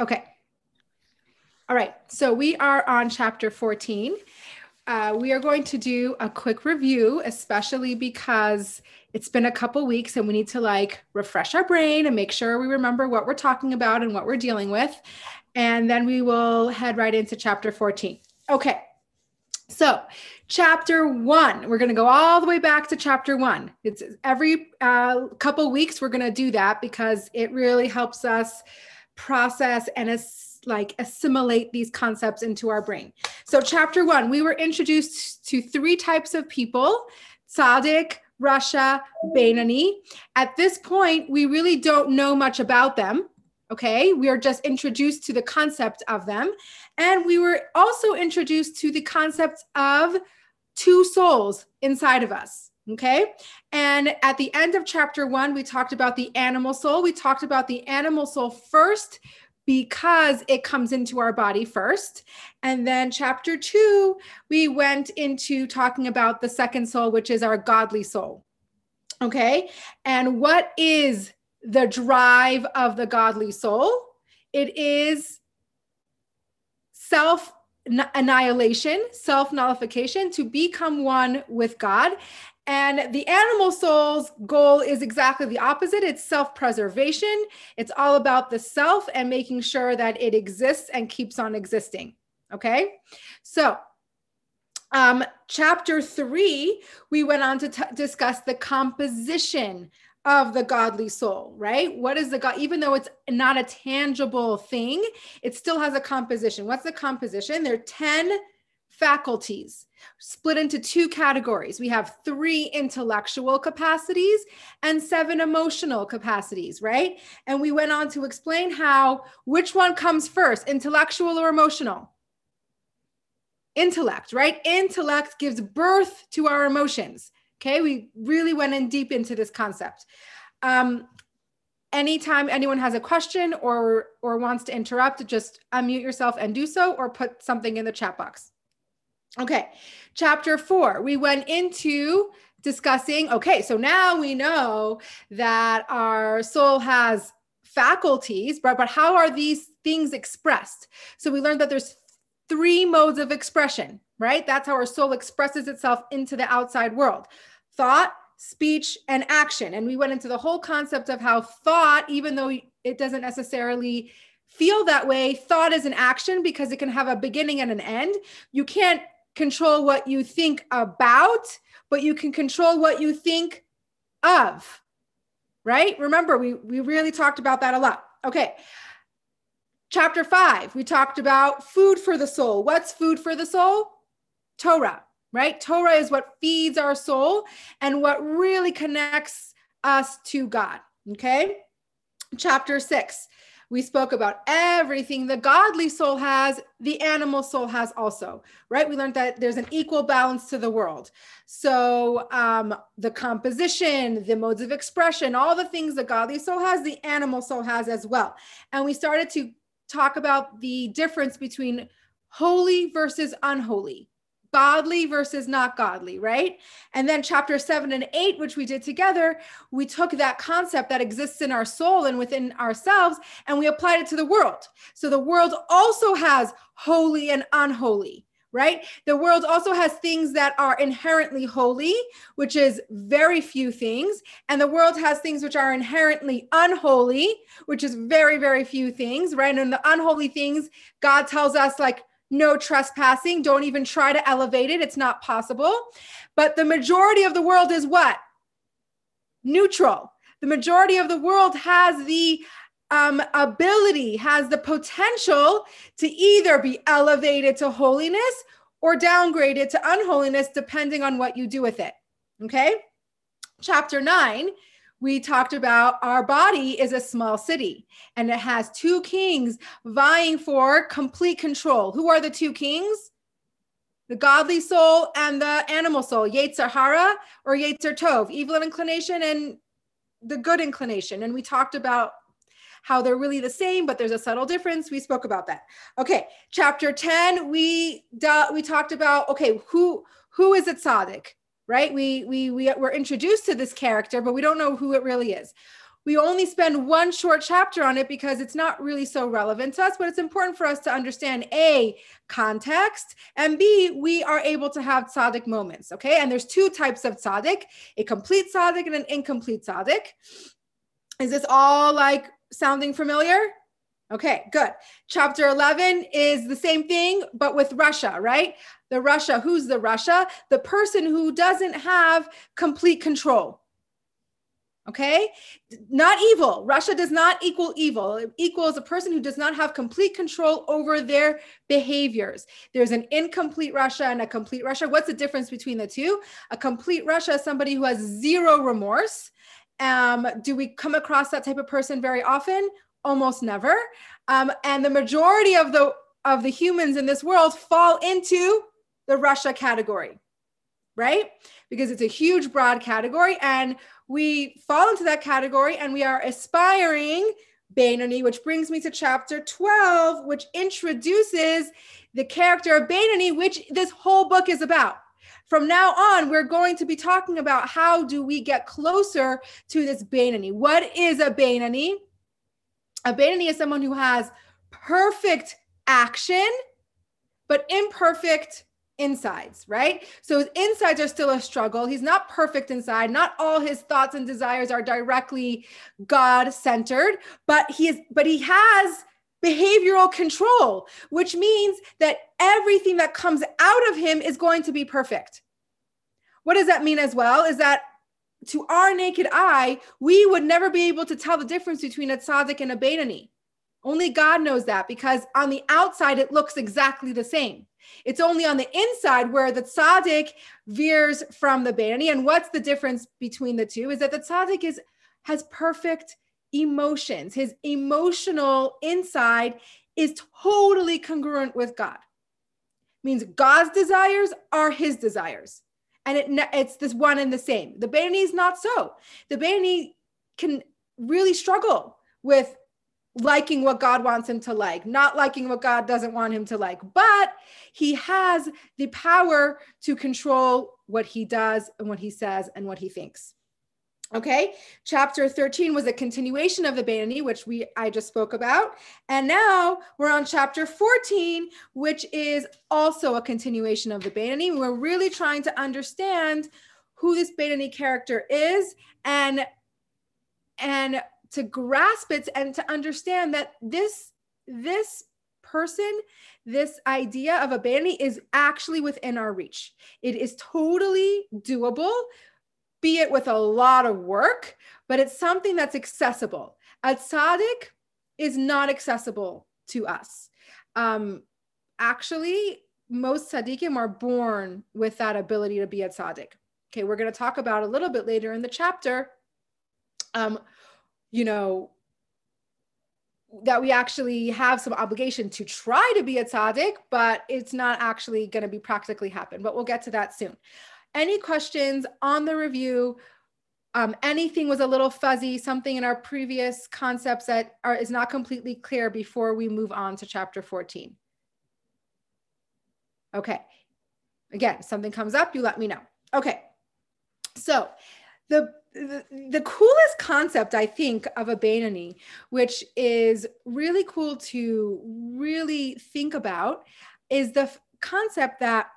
Okay. All right. So we are on chapter 14. Uh, we are going to do a quick review, especially because it's been a couple weeks and we need to like refresh our brain and make sure we remember what we're talking about and what we're dealing with. And then we will head right into chapter 14. Okay. So, chapter one, we're going to go all the way back to chapter one. It's every uh, couple weeks, we're going to do that because it really helps us process and as, like assimilate these concepts into our brain. So, chapter one, we were introduced to three types of people Tzaddik, Rasha, Beinoni. At this point, we really don't know much about them. Okay, we are just introduced to the concept of them. And we were also introduced to the concept of two souls inside of us. Okay. And at the end of chapter one, we talked about the animal soul. We talked about the animal soul first because it comes into our body first. And then chapter two, we went into talking about the second soul, which is our godly soul. Okay. And what is the drive of the godly soul? It is self annihilation, self nullification, to become one with God. And the animal soul's goal is exactly the opposite it's self preservation. It's all about the self and making sure that it exists and keeps on existing. Okay. So, um, chapter three, we went on to t- discuss the composition of the godly soul, right? What is the God, even though it's not a tangible thing, it still has a composition. What's the composition? There are 10 faculties split into two categories. We have three intellectual capacities and seven emotional capacities, right? And we went on to explain how which one comes first, intellectual or emotional? Intellect, right? Intellect gives birth to our emotions. Okay, we really went in deep into this concept. Um, anytime anyone has a question or or wants to interrupt, just unmute yourself and do so, or put something in the chat box. Okay, chapter four, we went into discussing. Okay, so now we know that our soul has faculties, but but how are these things expressed? So we learned that there's three modes of expression, right? That's how our soul expresses itself into the outside world thought, speech, and action. And we went into the whole concept of how thought, even though it doesn't necessarily feel that way, thought is an action because it can have a beginning and an end. You can't control what you think about, but you can control what you think of. Right? Remember, we, we really talked about that a lot. Okay. Chapter five, we talked about food for the soul. What's food for the soul? Torah right? Torah is what feeds our soul and what really connects us to God. Okay. Chapter six, we spoke about everything the godly soul has, the animal soul has also, right? We learned that there's an equal balance to the world. So, um, the composition, the modes of expression, all the things the godly soul has, the animal soul has as well. And we started to talk about the difference between holy versus unholy godly versus not godly, right? And then chapter seven and eight, which we did together, we took that concept that exists in our soul and within ourselves and we applied it to the world. So the world also has holy and unholy. Right? The world also has things that are inherently holy, which is very few things. And the world has things which are inherently unholy, which is very, very few things. Right. And the unholy things, God tells us, like, no trespassing. Don't even try to elevate it. It's not possible. But the majority of the world is what? Neutral. The majority of the world has the um, ability, has the potential to either be elevated to holiness or downgraded to unholiness, depending on what you do with it. Okay. Chapter nine we talked about our body is a small city and it has two kings vying for complete control. Who are the two kings? The godly soul and the animal soul, Yetzer Hara or Yetzer Tov, evil inclination and the good inclination. And we talked about how they're really the same, but there's a subtle difference. We spoke about that. Okay, chapter 10, we we talked about okay, who who is it tzaddik? Right? We we we were introduced to this character, but we don't know who it really is. we only spend one short chapter on it because it's not really so relevant to us, but it's important for us to understand A, context, and B, we are able to have tzaddik moments, okay? And there's two types of tzaddik, a complete tzaddik and an incomplete tzaddik. Is this all like sounding familiar? Okay, good. Chapter 11 is the same thing, but with Rasha, right? The Rasha, who's the Rasha? The person who doesn't have complete control. Okay, not evil. Rasha does not equal evil. It equals a person who does not have complete control over their behaviors. There's an incomplete Rasha and a complete Rasha. What's the difference between the two? A complete Rasha is somebody who has zero remorse. Um, do we come across that type of person very often? Almost never. Um, and the majority of the of the humans in this world fall into the Rasha category, right? Because it's a huge, broad category, and we fall into that category, and we are aspiring Beinoni, which brings me to chapter 12, which introduces the character of Beinoni, which this whole book is about. From now on, we're going to be talking about how do we get closer to this Beinoni. What is a Beinoni? A Beinoni is someone who has perfect action, but imperfect insides, right? So his insides are still a struggle. He's not perfect inside. Not all his thoughts and desires are directly God centered, but he is, but he has behavioral control, which means that everything that comes out of him is going to be perfect. What does that mean as well? Is that to our naked eye, we would never be able to tell the difference between a tzaddik and a Beinoni. Only God knows that because on the outside, it looks exactly the same. It's only on the inside where the tzaddik veers from the Beinoni. And what's the difference between the two is that the tzaddik is, has perfect emotions. His emotional inside is totally congruent with God. means God's desires are his desires and it it's this one and the same. The is not so. The Beinoni can really struggle with liking what God wants him to like, not liking what God doesn't want him to like, but he has the power to control what he does and what he says and what he thinks. Okay, chapter 13 was a continuation of the Beinoni, which we I just spoke about. And now we're on chapter 14, which is also a continuation of the Beinoni. We're really trying to understand who this Beinoni character is and and to grasp it and to understand that this this person, this idea of a Beinoni is actually within our reach. It is totally doable be it with a lot of work, but it's something that's accessible. A tzaddik is not accessible to us. Um, actually, most tzaddikim are born with that ability to be a tzaddik. Okay, we're going to talk about a little bit later in the chapter. Um, you know, that we actually have some obligation to try to be a tzaddik, but it's not actually going to be practically happen. But we'll get to that soon. Any questions on the review? Um, anything was a little fuzzy, something in our previous concepts that are, is not completely clear before we move on to chapter 14. Okay. Again, something comes up, you let me know. Okay. So the, the, the coolest concept, I think, of a Beinoni, which is really cool to really think about, is the concept that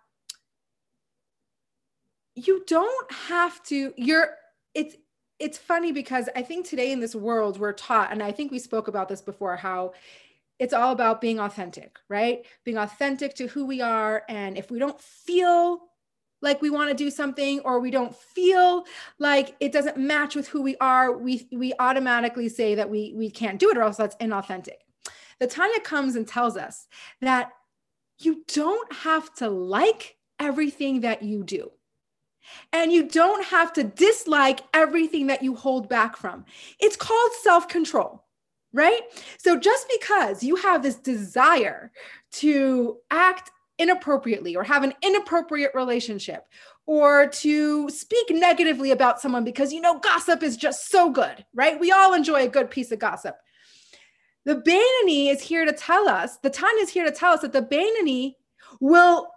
you don't have to you're it's it's funny because i think today in this world we're taught and i think we spoke about this before how it's all about being authentic right? Being authentic to who we are and if we don't feel like we want to do something or we don't feel like it doesn't match with who we are we we automatically say that we we can't do it or else that's inauthentic. The tanya comes and tells us that you don't have to like everything that you do and you don't have to dislike everything that you hold back from. It's called self control, right? So just because you have this desire to act inappropriately or have an inappropriate relationship or to speak negatively about someone because you know gossip is just so good, right? We all enjoy a good piece of gossip. The Beinoni is here to tell us, the Tanya is here to tell us that the Beinoni will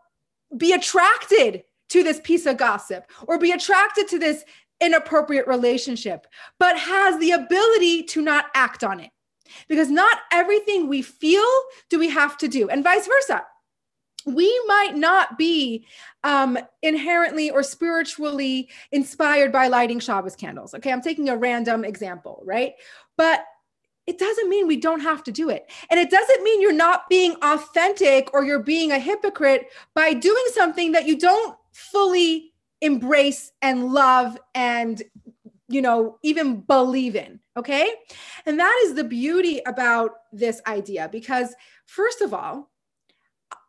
be attracted to this piece of gossip or be attracted to this inappropriate relationship, but has the ability to not act on it. Because not everything we feel do we have to do, and vice versa. We might not be um, inherently or spiritually inspired by lighting Shabbos candles. Okay, I'm taking a random example, right? But it doesn't mean we don't have to do it. And it doesn't mean you're not being authentic or you're being a hypocrite by doing something that you don't fully embrace and love and you know even believe in okay? And that is the beauty about this idea because first of all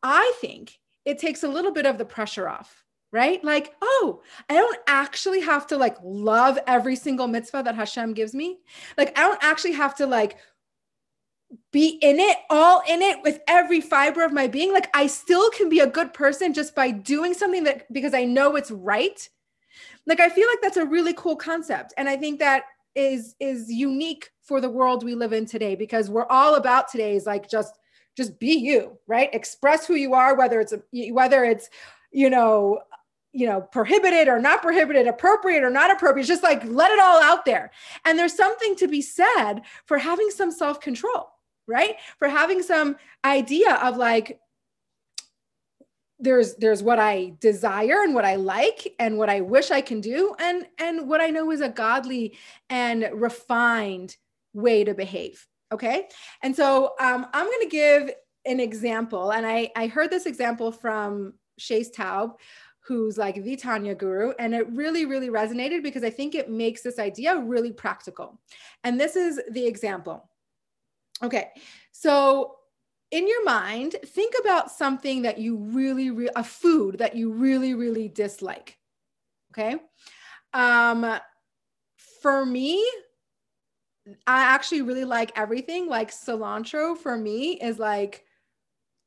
i think it takes a little bit of the pressure off right? Like oh i don't actually have to like love every single mitzvah that hashem gives me. Like i don't actually have to like be in it, all in it with every fiber of my being. Like I still can be a good person just by doing something that because I know it's right. Like I feel like that's a really cool concept. And I think that is is unique for the world we live in today because we're all about today is like just just be you, right? Express who you are, whether it's a, whether it's you know you know prohibited or not prohibited appropriate or not appropriate just like let it all out there and there's something to be said for having some self-control right for having some idea of like there's there's what i desire and what i like and what i wish i can do and and what i know is a godly and refined way to behave okay and so um, i'm going to give an example and i i heard this example from Shais Taub who's like the Tanya guru. And it really, really resonated because I think it makes this idea really practical. And this is the example. Okay, so in your mind, think about something that you really, really, a food that you really, really dislike. Okay. Um, for me, I actually really like everything. Like cilantro for me is like,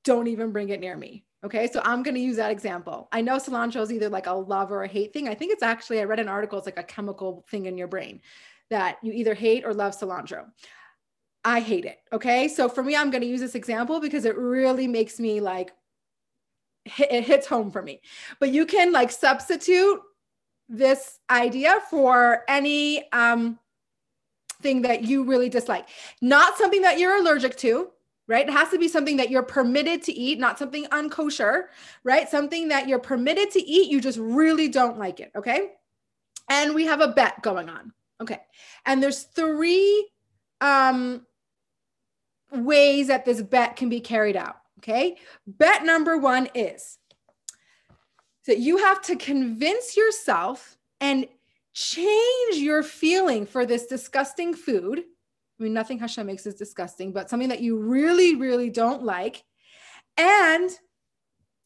don't even bring it near me. Okay, so I'm going to use that example. I know cilantro is either like a love or a hate thing. I think it's actually, I read an article, it's like a chemical thing in your brain that you either hate or love cilantro. I hate it. Okay. So for me, I'm going to use this example because it really makes me like, it hits home for me. But you can like substitute this idea for any um, thing that you really dislike, not something that you're allergic to. Right. It has to be something that you're permitted to eat, not something unkosher, right? Something that you're permitted to eat. You just really don't like it. Okay. And we have a bet going on. Okay. And there's three um, ways that this bet can be carried out. Okay. Bet number one is that you have to convince yourself and change your feeling for this disgusting food. I mean, nothing Hashem makes is disgusting, but something that you really, really don't like. And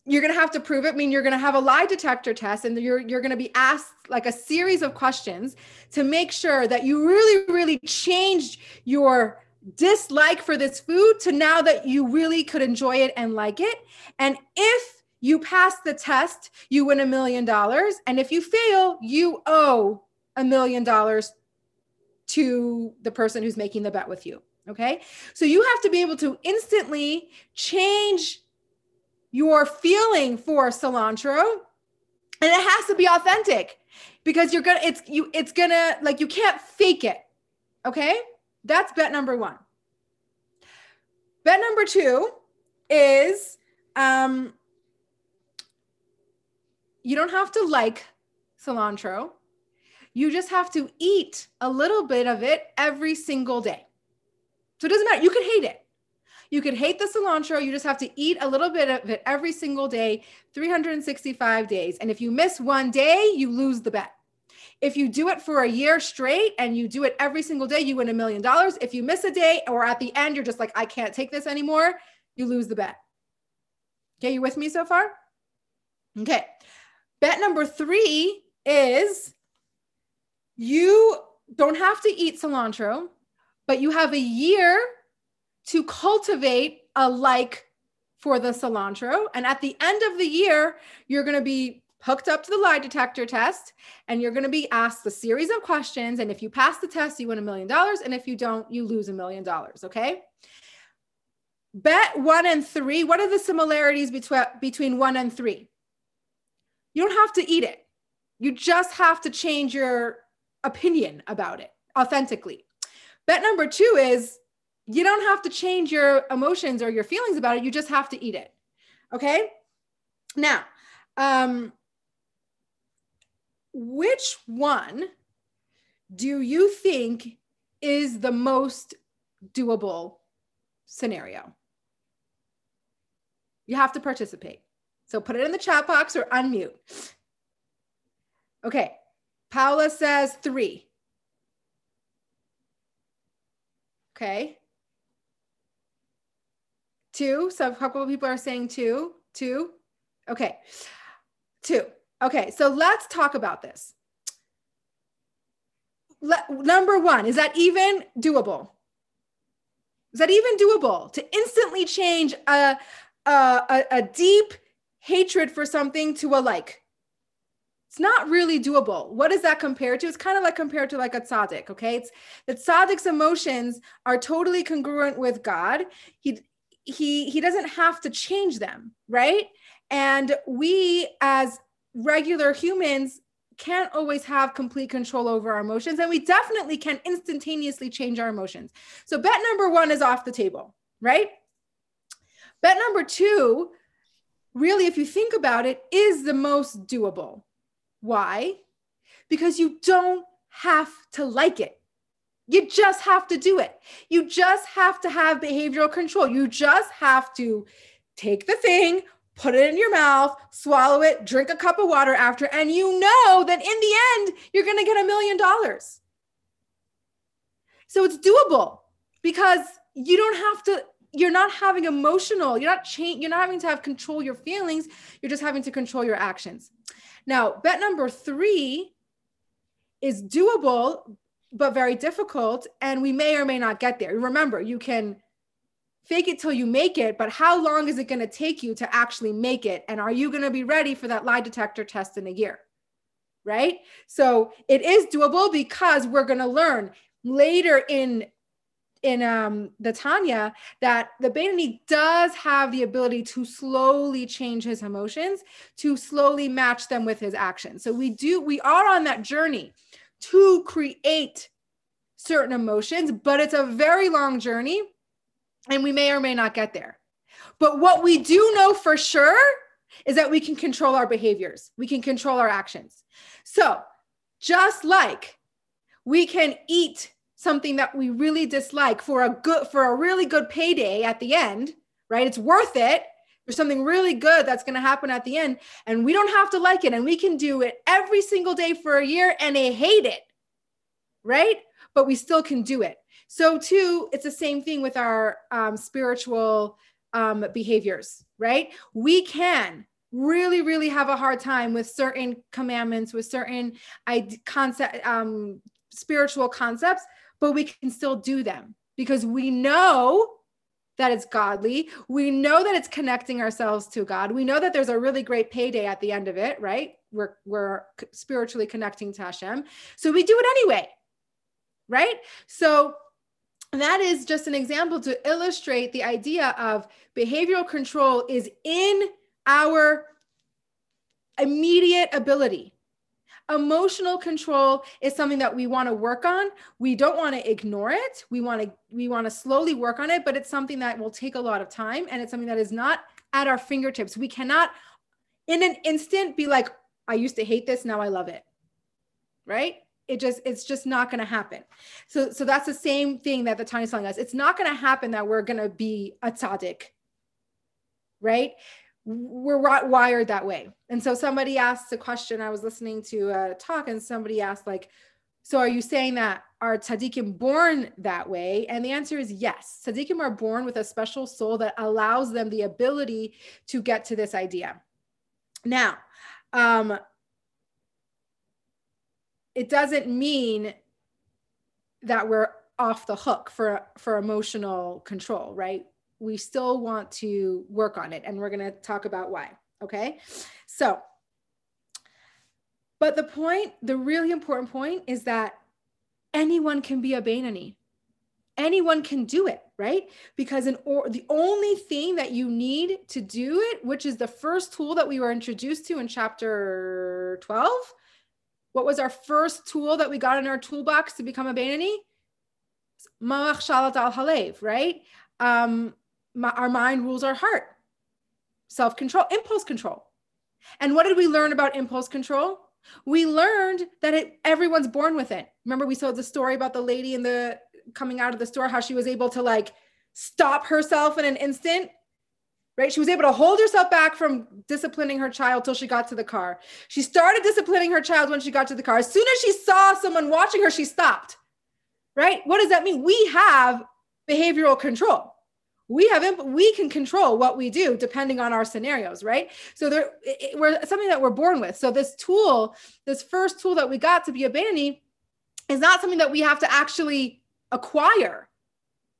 you're going to have to prove it. I mean, you're going to have a lie detector test and you're, you're going to be asked like a series of questions to make sure that you really, really changed your dislike for this food to now that you really could enjoy it and like it. And if you pass the test, you win a million dollars. And if you fail, you owe a million dollars to the person who's making the bet with you. Okay. So you have to be able to instantly change your feeling for cilantro and it has to be authentic because you're gonna it's you it's gonna like you can't fake it okay that's bet number one. Bet number two is um, you don't have to like cilantro. You just have to eat a little bit of it every single day. So it doesn't matter. You could hate it. You could hate the cilantro. You just have to eat a little bit of it every single day, 365 days. And if you miss one day, you lose the bet. If you do it for a year straight and you do it every single day, you win a million dollars. If you miss a day or at the end, you're just like, I can't take this anymore, you lose the bet. Okay, you with me so far? Okay. Bet number three is you don't have to eat cilantro, but you have a year to cultivate a like for the cilantro. And at the end of the year, you're going to be hooked up to the lie detector test and you're going to be asked a series of questions and if you pass the test you win a million dollars and if you don't you lose a million dollars okay bet 1 and 3 what are the similarities between between 1 and 3 you don't have to eat it you just have to change your opinion about it authentically. Bet number two is you don't have to change your emotions or your feelings about it. You just have to eat it. Okay. Now, um, which one do you think is the most doable scenario? You have to participate. So put it in the chat box or unmute. Okay. Paula says three. Okay. Two. So a couple of people are saying two. Two. Okay. Two. Okay. So let's talk about this. Le- number one, is that even doable? Is that even doable to instantly change a, a, a, a deep hatred for something to a like? it's not really doable. What is that compared to? It's kind of like compared to like a tzaddik, okay? It's that tzaddik's emotions are totally congruent with God. He he he doesn't have to change them, right? And we as regular humans can't always have complete control over our emotions and we definitely can instantaneously change our emotions. So bet number 1 is off the table, right? Bet number 2 really if you think about it is the most doable why? Because you don't have to like it. You just have to do it. You just have to have behavioral control. You just have to take the thing, put it in your mouth, swallow it, drink a cup of water after, and you know that in the end, you're going to get a million dollars. So it's doable because you don't have to you're not having emotional you're not change you're not having to have control your feelings you're just having to control your actions now, bet number three is doable, but very difficult. And we may or may not get there. Remember, you can fake it till you make it, but how long is it going to take you to actually make it? And are you going to be ready for that lie detector test in a year? Right. So it is doable because we're going to learn later in in um, the Tanya that the Beinoni does have the ability to slowly change his emotions, to slowly match them with his actions. So we do, we are on that journey to create certain emotions, but it's a very long journey and we may or may not get there. But what we do know for sure is that we can control our behaviors, we can control our actions. So just like we can eat something that we really dislike for a good for a really good payday at the end right? It's worth it. There's something really good that's going to happen at the end and we don't have to like it and we can do it every single day for a year and they hate it right? But we still can do it so too it's the same thing with our um, spiritual um, behaviors right we can really really have a hard time with certain commandments with certain concept um, spiritual concepts but we can still do them because we know that it's godly. We know that it's connecting ourselves to God. We know that there's a really great payday at the end of it, right? We're, we're spiritually connecting to Hashem. So we do it anyway, right? So that is just an example to illustrate the idea of behavioral control is in our immediate ability. Emotional control is something that we want to work on. We don't want to ignore it. We want to we want to slowly work on it but it's something that will take a lot of time and it's something that is not at our fingertips. We cannot in an instant be like i used to hate this now i love it right it just it's just not going to happen so so that's the same thing that the Tanya telling us it's not going to happen that we're going to be a tzaddik right we're wired that way. And so somebody asked a question. I was listening to a talk, and somebody asked, like, so are you saying that are tzaddikim born that way? And the answer is yes. Tzaddikim are born with a special soul that allows them the ability to get to this idea. Now, um, it doesn't mean that we're off the hook for for emotional control, right? we still want to work on it. And we're going to talk about why. Okay. So, but the point, the really important point is that anyone can be a Beinoni. Anyone can do it, right? Because in or the only thing that you need to do it, which is the first tool that we were introduced to in chapter 12, what was our first tool that we got in our toolbox to become a Beinoni? Ma'ach shalat al halev, right? Um, my, our mind rules our heart. Self control, impulse control. And what did we learn about impulse control? We learned that it, everyone's born with it. Remember, we saw the story about the lady in the coming out of the store, how she was able to like stop herself in an instant right? She was able to hold herself back from disciplining her child till she got to the car. She started disciplining her child when she got to the car. As soon as she saw someone watching her, she stopped, right? What does that mean? We have behavioral control. We have we can control what we do depending on our scenarios, right? So there, it, we're something that we're born with. So this tool, this first tool that we got to be a Beinoni, is not something that we have to actually acquire.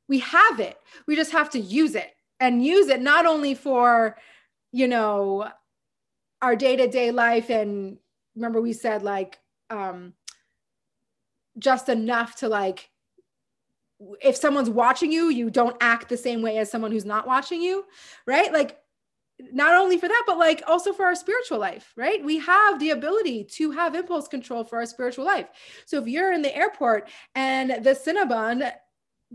We have it. We just have to use it and use it not only for you know our day-to-day life and remember we said like um just enough to like if someone's watching you you don't act the same way as someone who's not watching you right? Like not only for that but like also for our spiritual life right? We have the ability to have impulse control for our spiritual life. So if you're in the airport and the cinnabon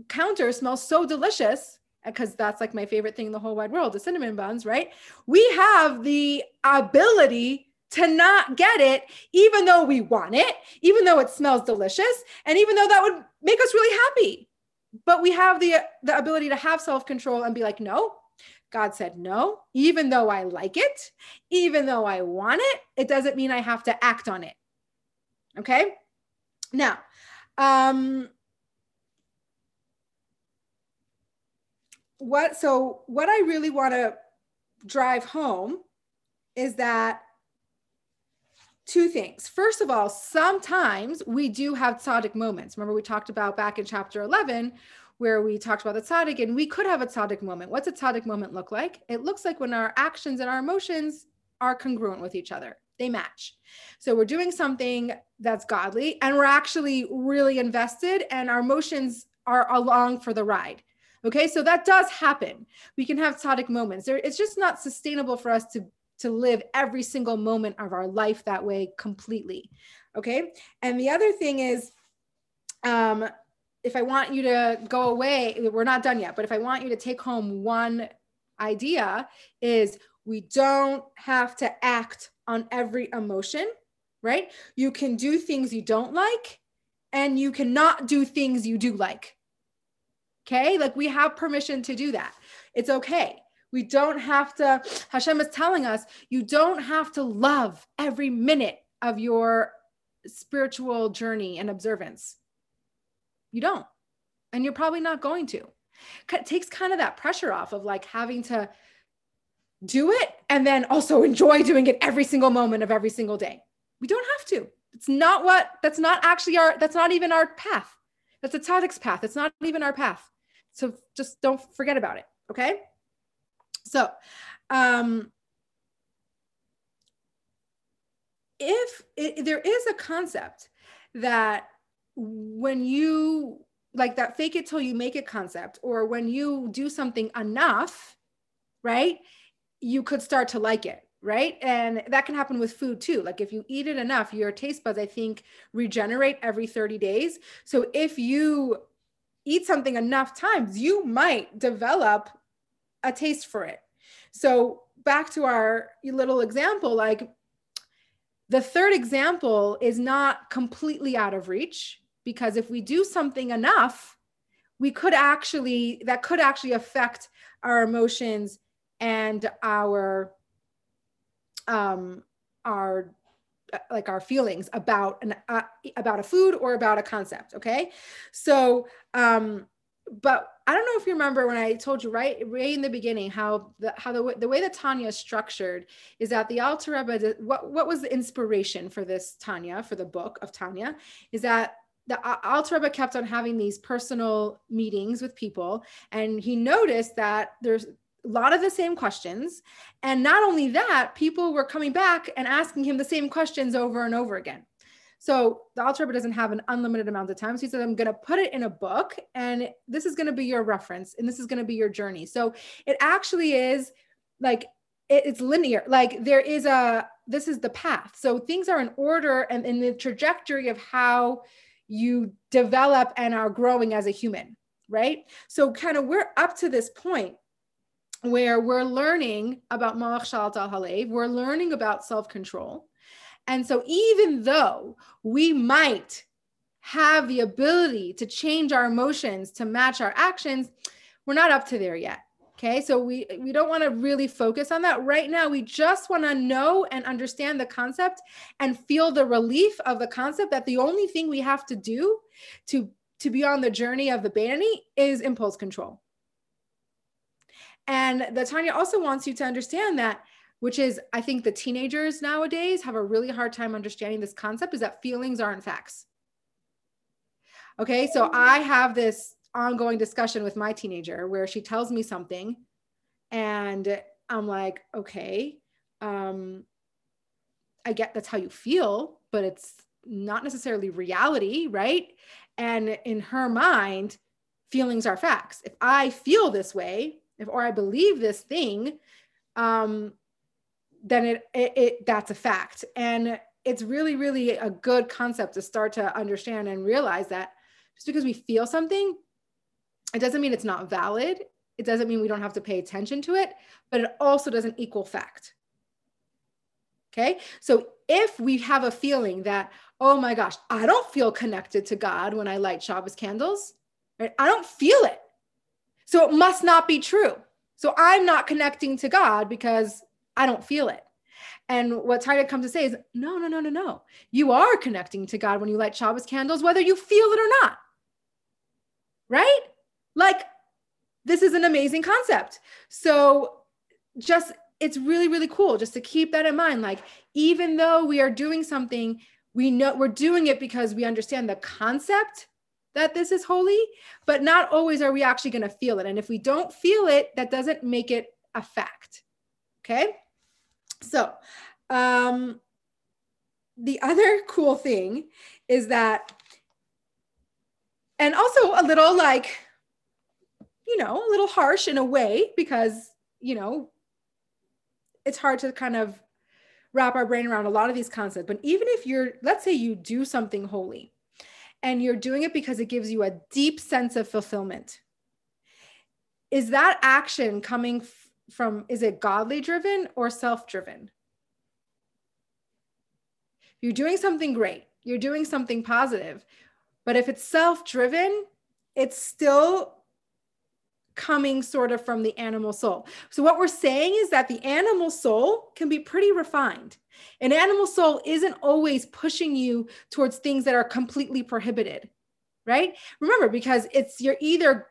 counter smells so delicious because that's like my favorite thing in the whole wide world the cinnamon buns right? We have the ability to not get it even though we want it even though it smells delicious and even though that would make us really happy. But we have the the ability to have self-control and be like no. God said no. Even though i like it even though i want it it doesn't mean i have to act on it. Okay? Now um what so what I really want to drive home is that two things. First of all, sometimes we do have tzaddik moments. Remember, we talked about back in chapter 11 where we talked about the tzaddik, and we could have a tzaddik moment. What's a tzaddik moment look like? It looks like when our actions and our emotions are congruent with each other. They match. So we're doing something that's godly and we're actually really invested, and our emotions are along for the ride. Okay, so that does happen. We can have tzaddik moments. It's just not sustainable for us to to live every single moment of our life that way completely. Okay, and the other thing is, um, if I want you to go away, we're not done yet. But if I want you to take home one idea, is we don't have to act on every emotion, right? You can do things you don't like, and you cannot do things you do like. Okay. Like we have permission to do that. It's okay. We don't have to, Hashem is telling us, you don't have to love every minute of your spiritual journey and observance. You don't. And you're probably not going to. It takes kind of that pressure off of like having to do it and then also enjoy doing it every single moment of every single day. We don't have to. It's not what, that's not actually our, that's not even our path. That's a tzaddik's path. It's not even our path. So just don't forget about it. Okay. So, um, if it, there is a concept that when you like that fake it till you make it concept, or when you do something enough, right, you could start to like it right? And that can happen with food too. Like if you eat it enough, your taste buds, I think, regenerate every 30 days. So if you eat something enough times, you might develop a taste for it. So, back to our little example, like the third example is not completely out of reach because if we do something enough, we could actually, that could actually affect our emotions and our, um, our like our feelings about an uh, about a food or about a concept okay? So um but i don't know if you remember when i told you right right in the beginning how the how the, the way that tanya is structured is that the alter rebbe what what was the inspiration for this tanya for the book of tanya is that the Alter Rebbe kept on having these personal meetings with people, and he noticed that there's a lot of the same questions. And not only that, people were coming back and asking him the same questions over and over again. So the Alter Rebbe doesn't have an unlimited amount of time. So he said, I'm going to put it in a book and this is going to be your reference and this is going to be your journey. So it actually is like it's linear. Like there is a, this is the path. So things are in order and in the trajectory of how you develop and are growing as a human, right? So kind of we're up to this point where we're learning about Malach Shalat al Halev, we're learning about self-control. And so even though we might have the ability to change our emotions to match our actions, we're not up to there yet. Okay, so we we don't want to really focus on that right now. We just want to know and understand the concept and feel the relief of the concept that the only thing we have to do to to be on the journey of the Beinoni is impulse control. And the Tanya also wants you to understand that, which is I think the teenagers nowadays have a really hard time understanding this concept is that feelings aren't facts. Okay, so I have this ongoing discussion with my teenager where she tells me something and I'm like, okay, um, I get that's how you feel, but it's not necessarily reality, right? And in her mind, feelings are facts. If I feel this way, if or I believe this thing, um, then it, it, it that's a fact. And it's really, really a good concept to start to understand and realize that just because we feel something it doesn't mean it's not valid. It doesn't mean we don't have to pay attention to it, but it also doesn't equal fact. Okay. So if we have a feeling that, oh my gosh, I don't feel connected to God when I light Shabbos candles, right? I don't feel it. So it must not be true. So I'm not connecting to God because I don't feel it. And what Tanya comes to say is, no, no, no, no, no. You are connecting to God when you light Shabbos candles, whether you feel it or not. Right? Like, this is an amazing concept. So, just it's really, really cool just to keep that in mind. Like, even though we are doing something, we know we're doing it because we understand the concept that this is holy, but not always are we actually going to feel it. And if we don't feel it, that doesn't make it a fact. Okay. So, um, the other cool thing is that, and also a little like, you know, a little harsh in a way because, you know, it's hard to kind of wrap our brain around a lot of these concepts. But even if you're, let's say you do something holy and you're doing it because it gives you a deep sense of fulfillment, is that action coming f- from, is it godly driven or self driven? You're doing something great, you're doing something positive, but if it's self driven, it's still coming sort of from the animal soul. So, what we're saying is that the animal soul can be pretty refined. An animal soul isn't always pushing you towards things that are completely prohibited, right? Remember, because it's you're either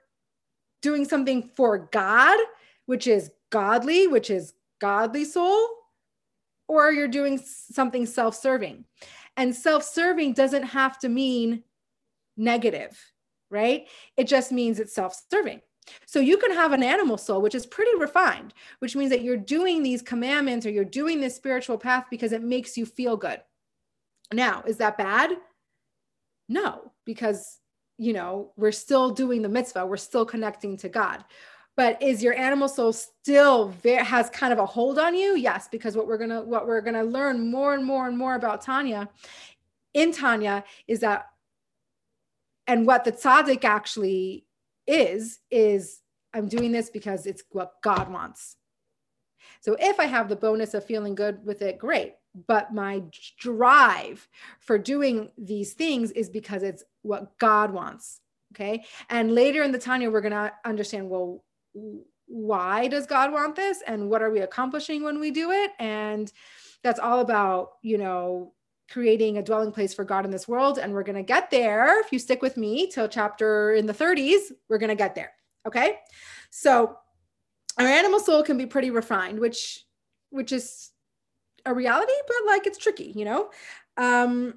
doing something for God, which is godly, which is godly soul, or you're doing something self serving. And self serving doesn't have to mean negative, right? It just means it's self serving. So you can have an animal soul, which is pretty refined, which means that you're doing these commandments or you're doing this spiritual path because it makes you feel good. Now, is that bad? No, because, you know, we're still doing the mitzvah, we're still connecting to God. But is your animal soul still has kind of a hold on you? Yes, because what we're gonna what we're gonna learn more and more and more about Tanya in Tanya is that, and what the tzaddik actually is is I'm doing this because it's what God wants. So if I have the bonus of feeling good with it, great. But my drive for doing these things is because it's what God wants. Okay. And later in the Tanya, we're going to understand well, why does God want this? And what are we accomplishing when we do it? And that's all about, you know, creating a dwelling place for God in this world. And we're going to get there. If you stick with me till chapter in the 30s, we're going to get there. Okay. So our animal soul can be pretty refined, which, which is a reality, but like it's tricky, you know? Um,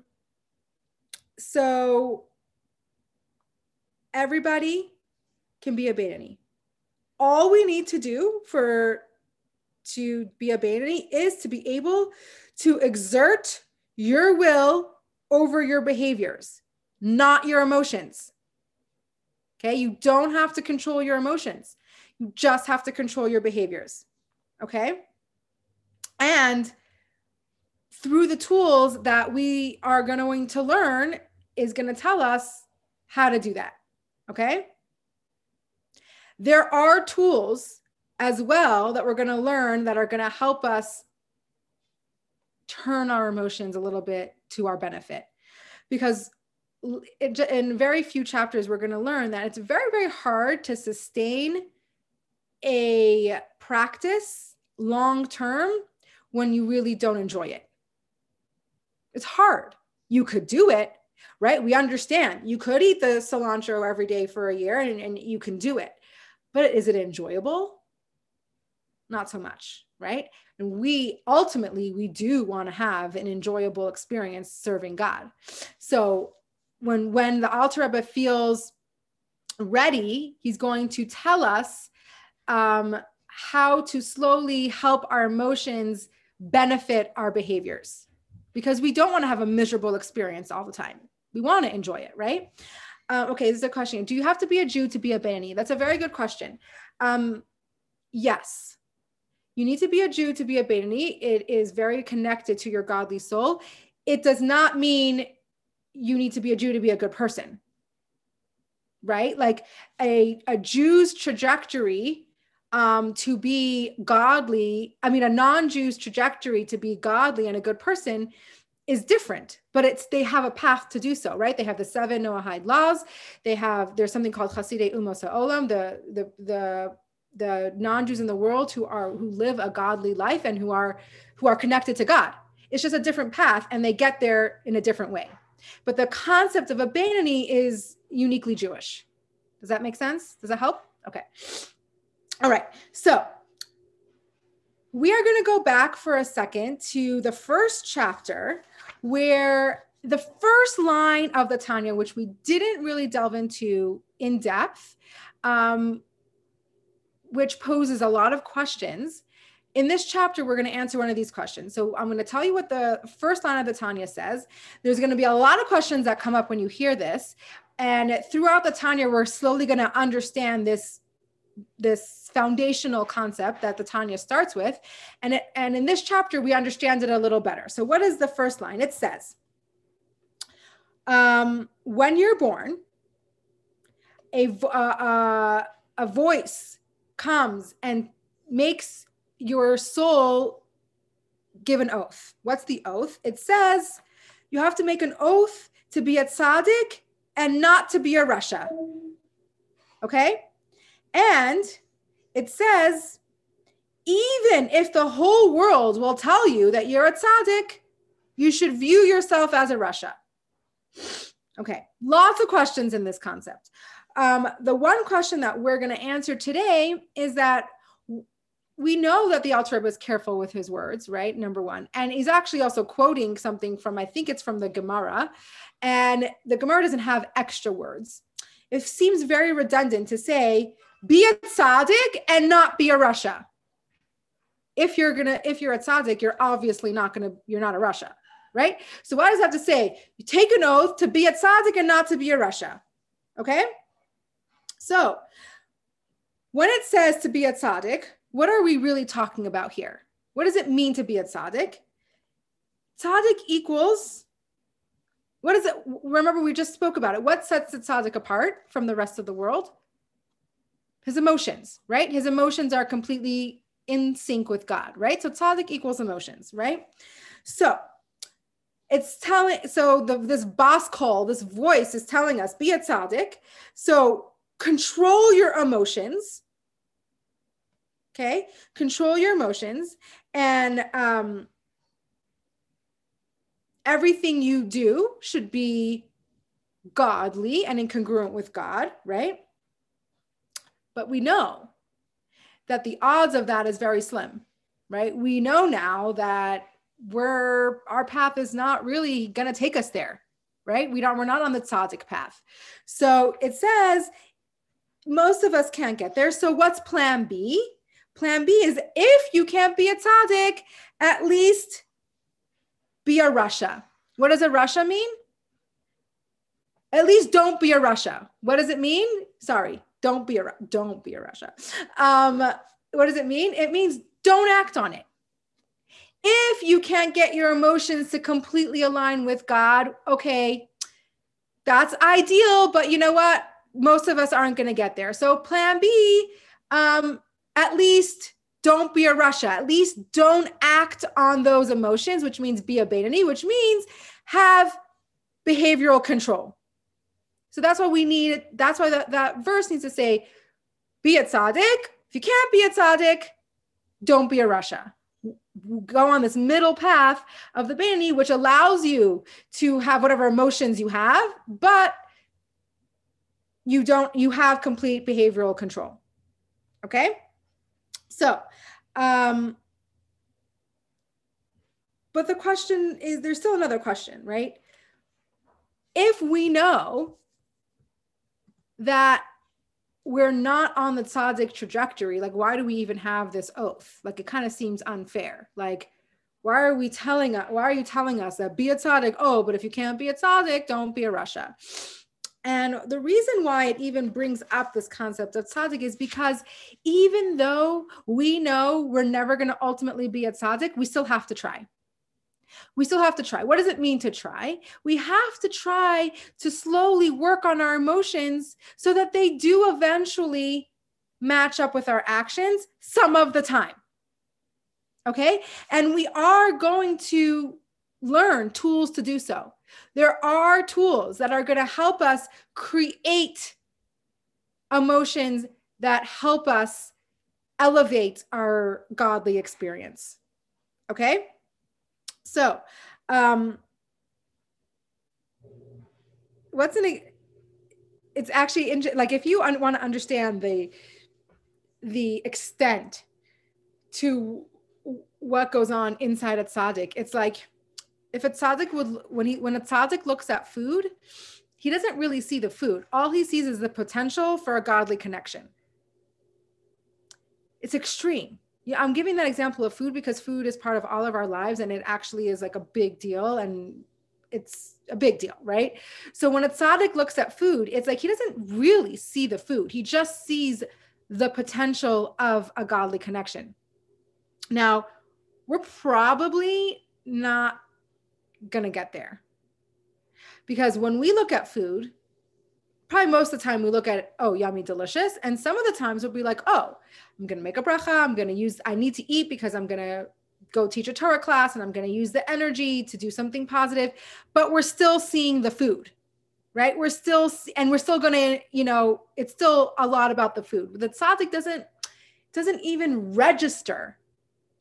so everybody can be a Beinoni. All we need to do for to be a Beinoni is to be able to exert your will over your behaviors, not your emotions. Okay. You don't have to control your emotions. You just have to control your behaviors. Okay. And through the tools that we are going to learn is going to tell us how to do that. Okay. There are tools as well that we're going to learn that are going to help us turn our emotions a little bit to our benefit. Because in very few chapters, we're going to learn that it's very, very hard to sustain a practice long term when you really don't enjoy it. It's hard. You could do it, right? We understand you could eat the cilantro every day for a year and, and you can do it. But is it enjoyable? Not so much, right? And we ultimately we do want to have an enjoyable experience serving God. So when when the Alter Rebbe feels ready, he's going to tell us um, how to slowly help our emotions benefit our behaviors because we don't want to have a miserable experience all the time. We want to enjoy it, right? Uh, okay, this is a question. Do you have to be a Jew to be a Beinoni? That's a very good question. Um, yes. You need to be a Jew to be a Beinoni. It is very connected to your godly soul. It does not mean you need to be a Jew to be a good person, right? Like a, a Jew's trajectory um, to be godly, I mean, a non Jew's trajectory to be godly and a good person is different, but it's they have a path to do so, right? They have the seven Noahide laws. They have there's something called Chasidei Umos Olam, the the the the non-Jews in the world who are who live a godly life and who are who are connected to God. It's just a different path, and they get there in a different way. But the concept of a is uniquely Jewish. Does that make sense? Does that help? Okay. All right. So we are going to go back for a second to the first chapter where the first line of the Tanya, which we didn't really delve into in depth, um, which poses a lot of questions. In this chapter, we're going to answer one of these questions. So I'm going to tell you what the first line of the Tanya says. There's going to be a lot of questions that come up when you hear this. And throughout the Tanya, we're slowly going to understand this this foundational concept that the Tanya starts with. And, it, and in this chapter, we understand it a little better. So, what is the first line? It says, um, When you're born, a, uh, uh, a voice comes and makes your soul give an oath. What's the oath? It says you have to make an oath to be a tzaddik and not to be a rasha. Okay? And it says, even if the whole world will tell you that you're a tzaddik, you should view yourself as a rasha. Okay, lots of questions in this concept. Um, the one question that we're going to answer today is that we know that the Alter was careful with his words, right? Number one. And he's actually also quoting something from, I think it's from the Gemara. And the Gemara doesn't have extra words. It seems very redundant to say be a tzaddik and not be a rasha. If you're gonna, if you're a tzaddik, you're obviously not gonna, you're not a rasha, right? So why does that have to say? You take an oath to be a tzaddik and not to be a rasha. Okay. So when it says to be a tzaddik, what are we really talking about here? What does it mean to be a tzaddik? Tzaddik equals what is it? Remember, we just spoke about it. What sets the tzaddik apart from the rest of the world? his emotions, right? His emotions are completely in sync with God, right? So tzaddik equals emotions, right? So it's telling, so the, this bas kol, this voice is telling us, be a tzaddik. So control your emotions. Okay, control your emotions and um, everything you do should be godly and incongruent with God, right? But we know that the odds of that is very slim, right? We know now that we're our path is not really going to take us there, right? We don't we're not on the tzaddik path. So it says most of us can't get there. So what's plan B? Plan B is if you can't be a tzaddik, at least be a rasha. What does a rasha mean? At least don't be a rasha. What does it mean? Sorry, don't be a don't be a rasha. Um, what does it mean? It means don't act on it. If you can't get your emotions to completely align with God, okay, that's ideal, but you know what? Most of us aren't going to get there. So, plan B, um, at least don't be a rasha. At least don't act on those emotions, which means be a Beinoni, which means have behavioral control. So that's why we need, it, that's why that, that verse needs to say, be a tzaddik. If you can't be a tzaddik, don't be a rasha. Go on this middle path of the Beinoni, which allows you to have whatever emotions you have, but you don't, you have complete behavioral control. Okay. So, um, but the question is there's still another question, right? If we know that we're not on the tzaddik trajectory, like why do we even have this oath? Like it kind of seems unfair. Like, why are we telling us, why are you telling us that be a tzaddik? Oh, but if you can't be a tzaddik, don't be a Rasha. And the reason why it even brings up this concept of tzaddik is because even though we know we're never going to ultimately be a tzaddik, we still have to try. We still have to try. What does it mean to try? We have to try to slowly work on our emotions so that they do eventually match up with our actions some of the time. Okay. And we are going to learn tools to do so. There are tools that are going to help us create emotions that help us elevate our godly experience. Okay? So, um, what's an it's actually like if you un- want to understand the the extent to what goes on inside a tzaddik, it's like if a tzaddik would when he when a tzaddik looks at food, he doesn't really see the food. All he sees is the potential for a godly connection. It's extreme. Yeah, I'm giving that example of food because food is part of all of our lives and it actually is like a big deal and it's a big deal, right? So when a tzaddik looks at food, it's like he doesn't really see the food. He just sees the potential of a godly connection. Now, we're probably not going to get there. Because when we look at food, probably most of the time we look at oh, yummy, delicious. And some of the times we'll be like, oh, I'm going to make a bracha. I'm going to use, I need to eat because I'm going to go teach a Torah class and I'm going to use the energy to do something positive. But we're still seeing the food, right? We're still, and we're still going to, you know, it's still a lot about the food. The tzaddik doesn't, doesn't even register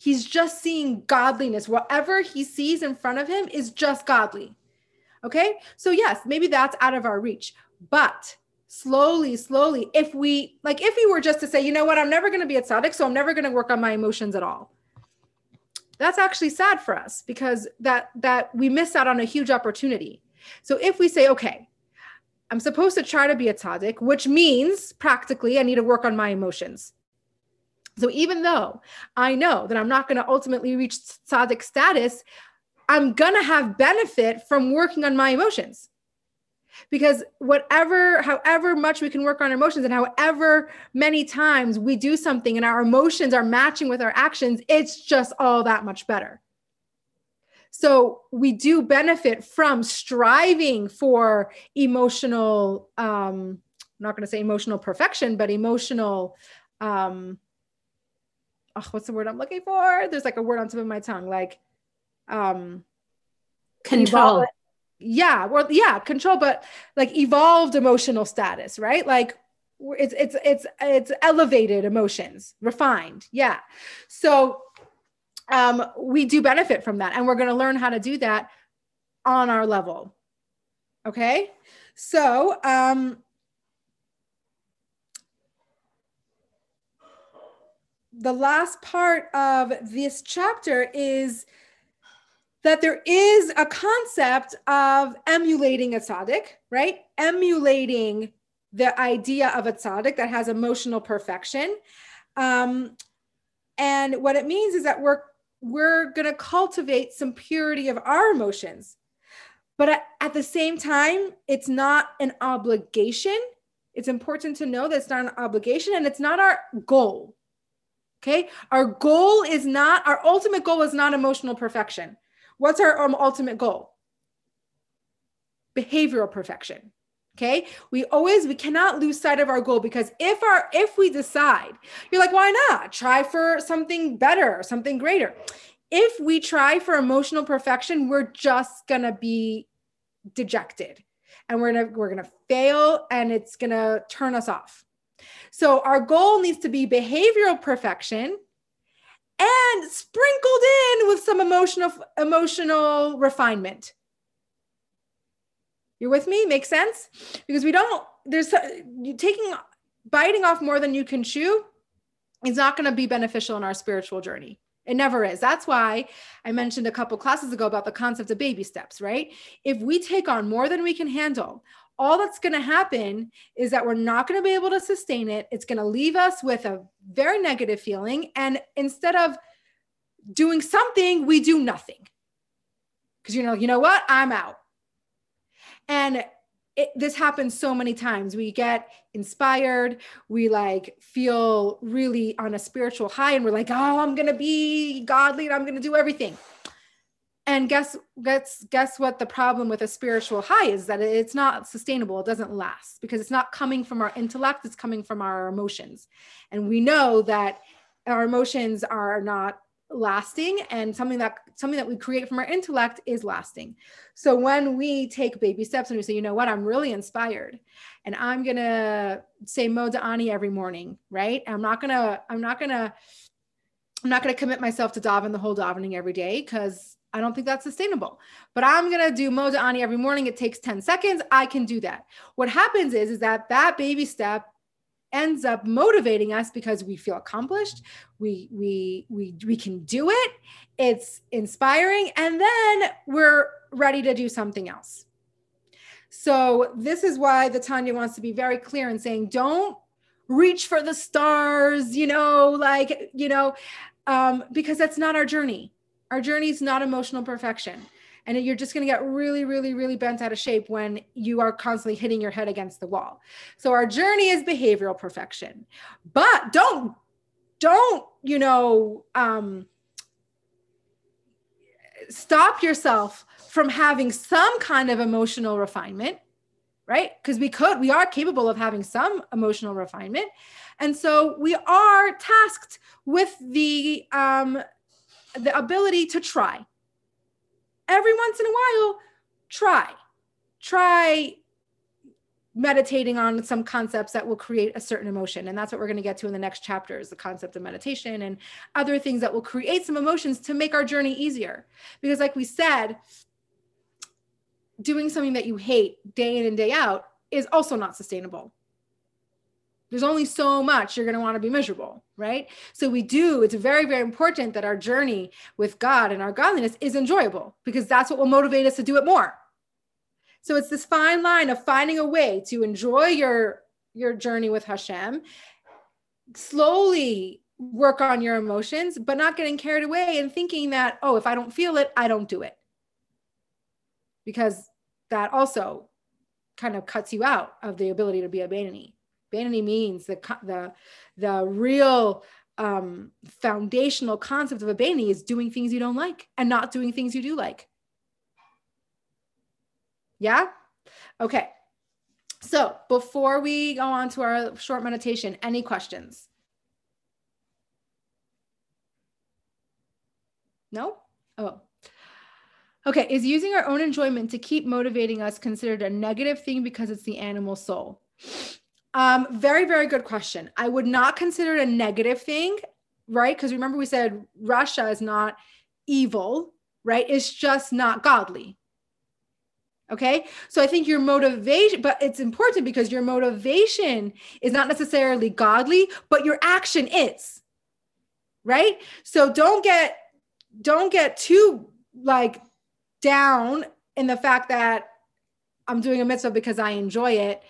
He's just seeing godliness. Whatever he sees in front of him is just godly. Okay. So, yes, maybe that's out of our reach. But slowly, slowly, if we, like, if we were just to say, you know what, I'm never going to be a tzaddik, so I'm never going to work on my emotions at all. That's actually sad for us because that that we miss out on a huge opportunity. So if we say, okay, I'm supposed to try to be a tzaddik, which means practically I need to work on my emotions. So even though I know that I'm not going to ultimately reach tzaddik status, I'm going to have benefit from working on my emotions. Because whatever, however much we can work on emotions and however many times we do something and our emotions are matching with our actions, it's just all that much better. So we do benefit from striving for emotional, um, I'm not going to say emotional perfection, but emotional, um, oh, what's the word I'm looking for? There's like a word on top of my tongue, like um control. yeah, well, yeah, control, but like evolved emotional status, right? Like it's it's it's it's elevated emotions, refined. Yeah. So um we do benefit from that and we're going to learn how to do that on our level. Okay? So, um the last part of this chapter is that there is a concept of emulating a tzaddik, right? Emulating the idea of a tzaddik that has emotional perfection. Um, and what it means is that we're we're going to cultivate some purity of our emotions. But at, at the same time, it's not an obligation. It's important to know that it's not an obligation and it's not our goal Okay. Our goal is not, our ultimate goal is not emotional perfection. What's our um, ultimate goal? Behavioral perfection. Okay. We always, we cannot lose sight of our goal because if our, if we decide, you're like, why not try for something better, something greater? If we try for emotional perfection, we're just going to be dejected and we're going to, we're going to fail and it's going to turn us off. So our goal needs to be behavioral perfection and sprinkled in with some emotional emotional refinement. You're with me? Makes sense? Because we don't there's you taking biting off more than you can chew is not going to be beneficial in our spiritual journey. It never is. That's why I mentioned a couple classes ago about the concept of baby steps, right? If we take on more than we can handle, all that's going to happen is that we're not going to be able to sustain it. It's going to leave us with a very negative feeling. And instead of doing something, we do nothing. Because you know, you know what? I'm out. And it, this happens so many times. We get inspired, we like feel really on a spiritual high, and we're like, oh, I'm gonna be godly and I'm gonna do everything and guess guess guess what the problem with a spiritual high is that it's not sustainable. It doesn't last because it's not coming from our intellect. It's coming from our emotions. And we know that our emotions are not lasting and something that something that we create from our intellect is lasting. So when we take baby steps and we say you know what? I'm really inspired and i'm gonna say mo Modeh Ani every morning right? I'm not gonna i'm not gonna i'm not gonna commit myself to daven the whole davening every day because I don't think that's sustainable. But I'm going to do Modeh Ani every morning. It takes 10 seconds. I can do that. What happens is, is that that baby step ends up motivating us because we feel accomplished. We, we, we, we can do it. It's inspiring. And then we're ready to do something else. So this is why the Tanya wants to be very clear in saying, don't reach for the stars, you know, like, you know, um, because that's not our journey our journey is not emotional perfection. And you're just going to get really, really, really bent out of shape when you are constantly hitting your head against the wall. So our journey is behavioral perfection. But don't, don't, you know, um, stop yourself from having some kind of emotional refinement right because we could we are capable of having some emotional refinement and so we are tasked with the um the ability to try. Every once in a while, try. Try meditating on some concepts that will create a certain emotion. And that's what we're going to get to in the next chapter is the concept of meditation and other things that will create some emotions to make our journey easier. Because like we said, doing something that you hate day in and day out is also not sustainable. There's only so much you're going to want to be miserable, right? So we do, it's very, very important that our journey with God and our godliness is enjoyable because that's what will motivate us to do it more. So it's this fine line of finding a way to enjoy your your journey with Hashem, slowly work on your emotions, but not getting carried away and thinking that, oh, if I don't feel it, I don't do it. Because that also kind of cuts you out of the ability to be a Beinoni vanity means the the the real um, foundational concept of a Beinoni is doing things you don't like and not doing things you do like. Yeah? Okay. So before we go on to our short meditation, any questions? No? Oh. Okay. Is using our own enjoyment to keep motivating us considered a negative thing because it's the animal soul? Um, very, very good question. I would not consider it a negative thing, right? Because remember, we said rasha is not evil, right? It's just not godly. Okay. So I think your motivation, but it's important because your motivation is not necessarily godly, but your action is. Right. So don't get, don't get too like down in the fact that I'm doing a mitzvah because I enjoy it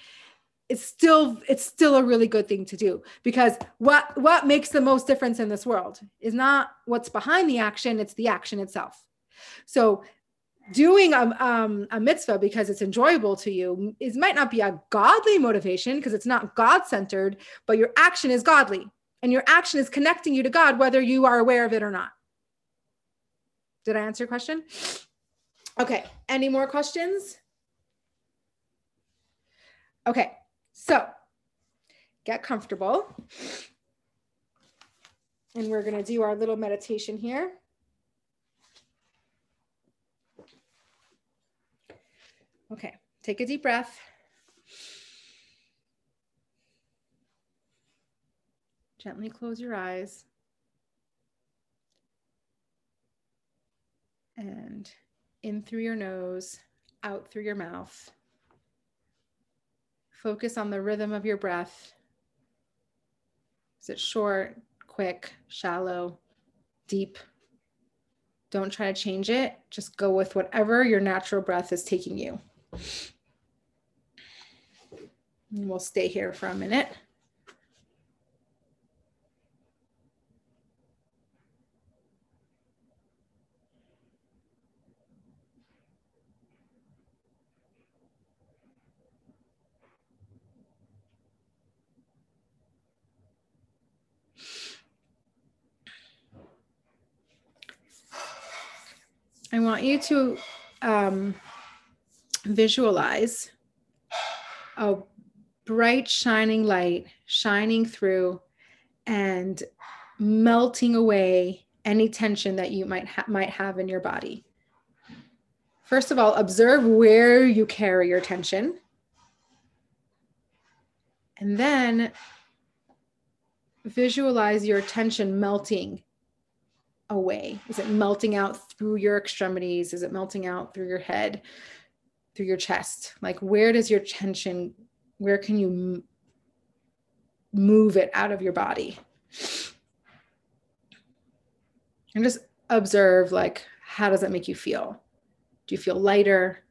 it's still it's still a really good thing to do because what what makes the most difference in this world is not what's behind the action it's the action itself so doing a, um, a mitzvah because it's enjoyable to you is might not be a godly motivation because it's not god centered but your action is godly And your action is connecting you to God, whether you are aware of it or not. Did I answer your question? Okay. Any more questions? Okay. So get comfortable. And we're going to do our little meditation here. Okay. Take a deep breath. Gently close your eyes. And in through your nose, out through your mouth. Focus on the rhythm of your breath. Is it short, quick, shallow, deep? Don't try to change it. Just go with whatever your natural breath is taking you. And we'll stay here for a minute. I want you to um, visualize a bright, shining light shining through and melting away any tension that you might ha- might have in your body. First of all, observe where you carry your tension. And then visualize your tension melting away? Is it melting out through your extremities? Is it melting out through your head, through your chest? Like, where does your tension, where can you m- move it out of your body? And just observe, like, how does that make you feel? Do you feel lighter?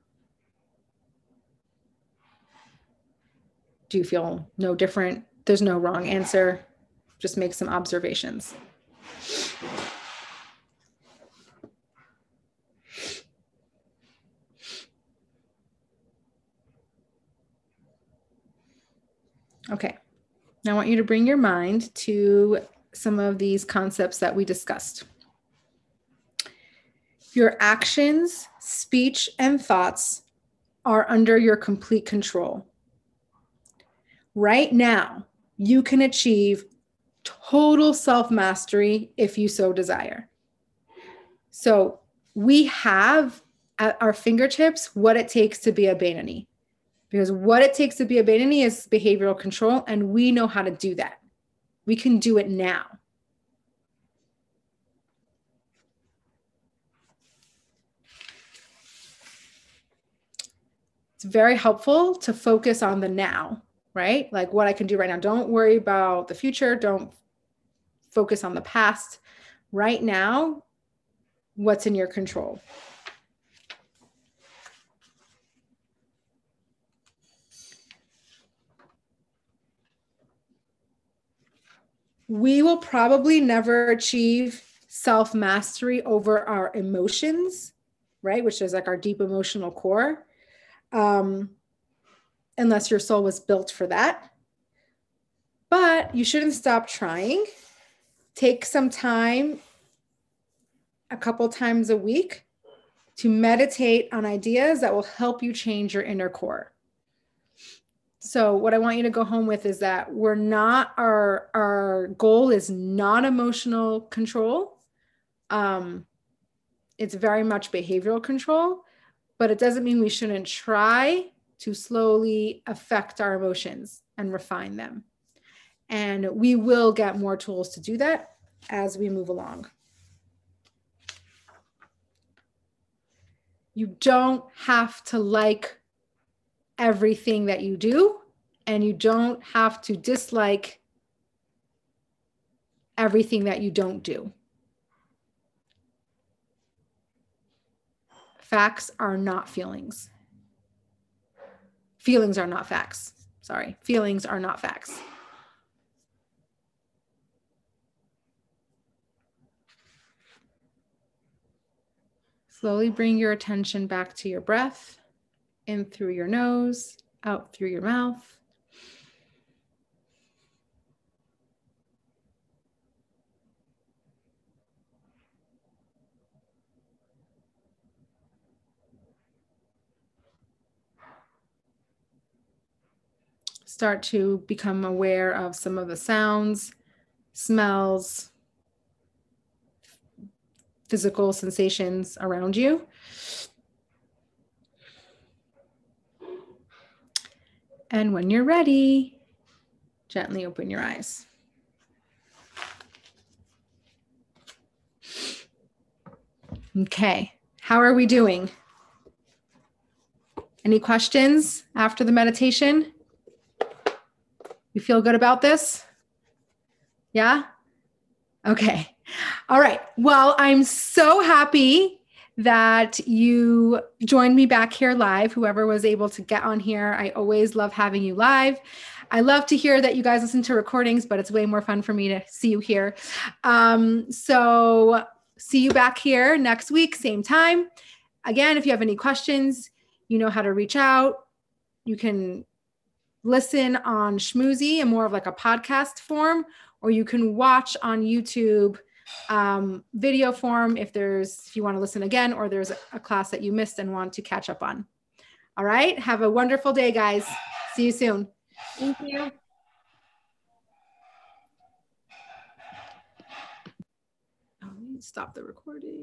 Do you feel no different? There's no wrong answer. Just make some observations. Okay. Now I want you to bring your mind to some of these concepts that we discussed. Your actions, speech, and thoughts are under your complete control. Right now, you can achieve total self mastery if you so desire. So, we have at our fingertips what it takes to be a Beinoni because what it takes to be a Beinoni is behavioral control, and we know how to do that. We can do it now. It's very helpful to focus on the now, right? Like what I can do right now. Don't worry about the future. Don't focus on the past. Right now, what's in your control? We will probably never achieve self mastery over our emotions, right? Which is like our deep emotional core, um, unless your soul was built for that. But you shouldn't stop trying. Take some time, a couple times a week, to meditate on ideas that will help you change your inner core. So what I want you to go home with is that we're not our our goal is not emotional control. Um, it's very much behavioral control, but it doesn't mean we shouldn't try to slowly affect our emotions and refine them. And we will get more tools to do that as we move along. You don't have to like everything that you do, and you don't have to dislike everything that you don't do. Facts are not feelings. Feelings are not facts. Sorry, feelings are not facts. Slowly bring your attention back to your breath in through your nose, out through your mouth. Start to become aware of some of the sounds, smells, physical sensations around you. And when you're ready, gently open your eyes. Okay, how are we doing? Any questions after the meditation? You feel good about this? Yeah? Okay. All right. Well, I'm so happy that you joined me back here live. Whoever was able to get on here, I always love having you live. I love to hear that you guys listen to recordings, but it's way more fun for me to see you here. Um, so, see you back here next week, same time. Again, if you have any questions, you know how to reach out. You can listen on Schmoozy and more of like a podcast form, or you can watch on YouTube um, video form if there's if you want to listen again or there's a class that you missed and want to catch up on. All right. Have a wonderful day, guys. See you soon. Thank you. Stop the recording.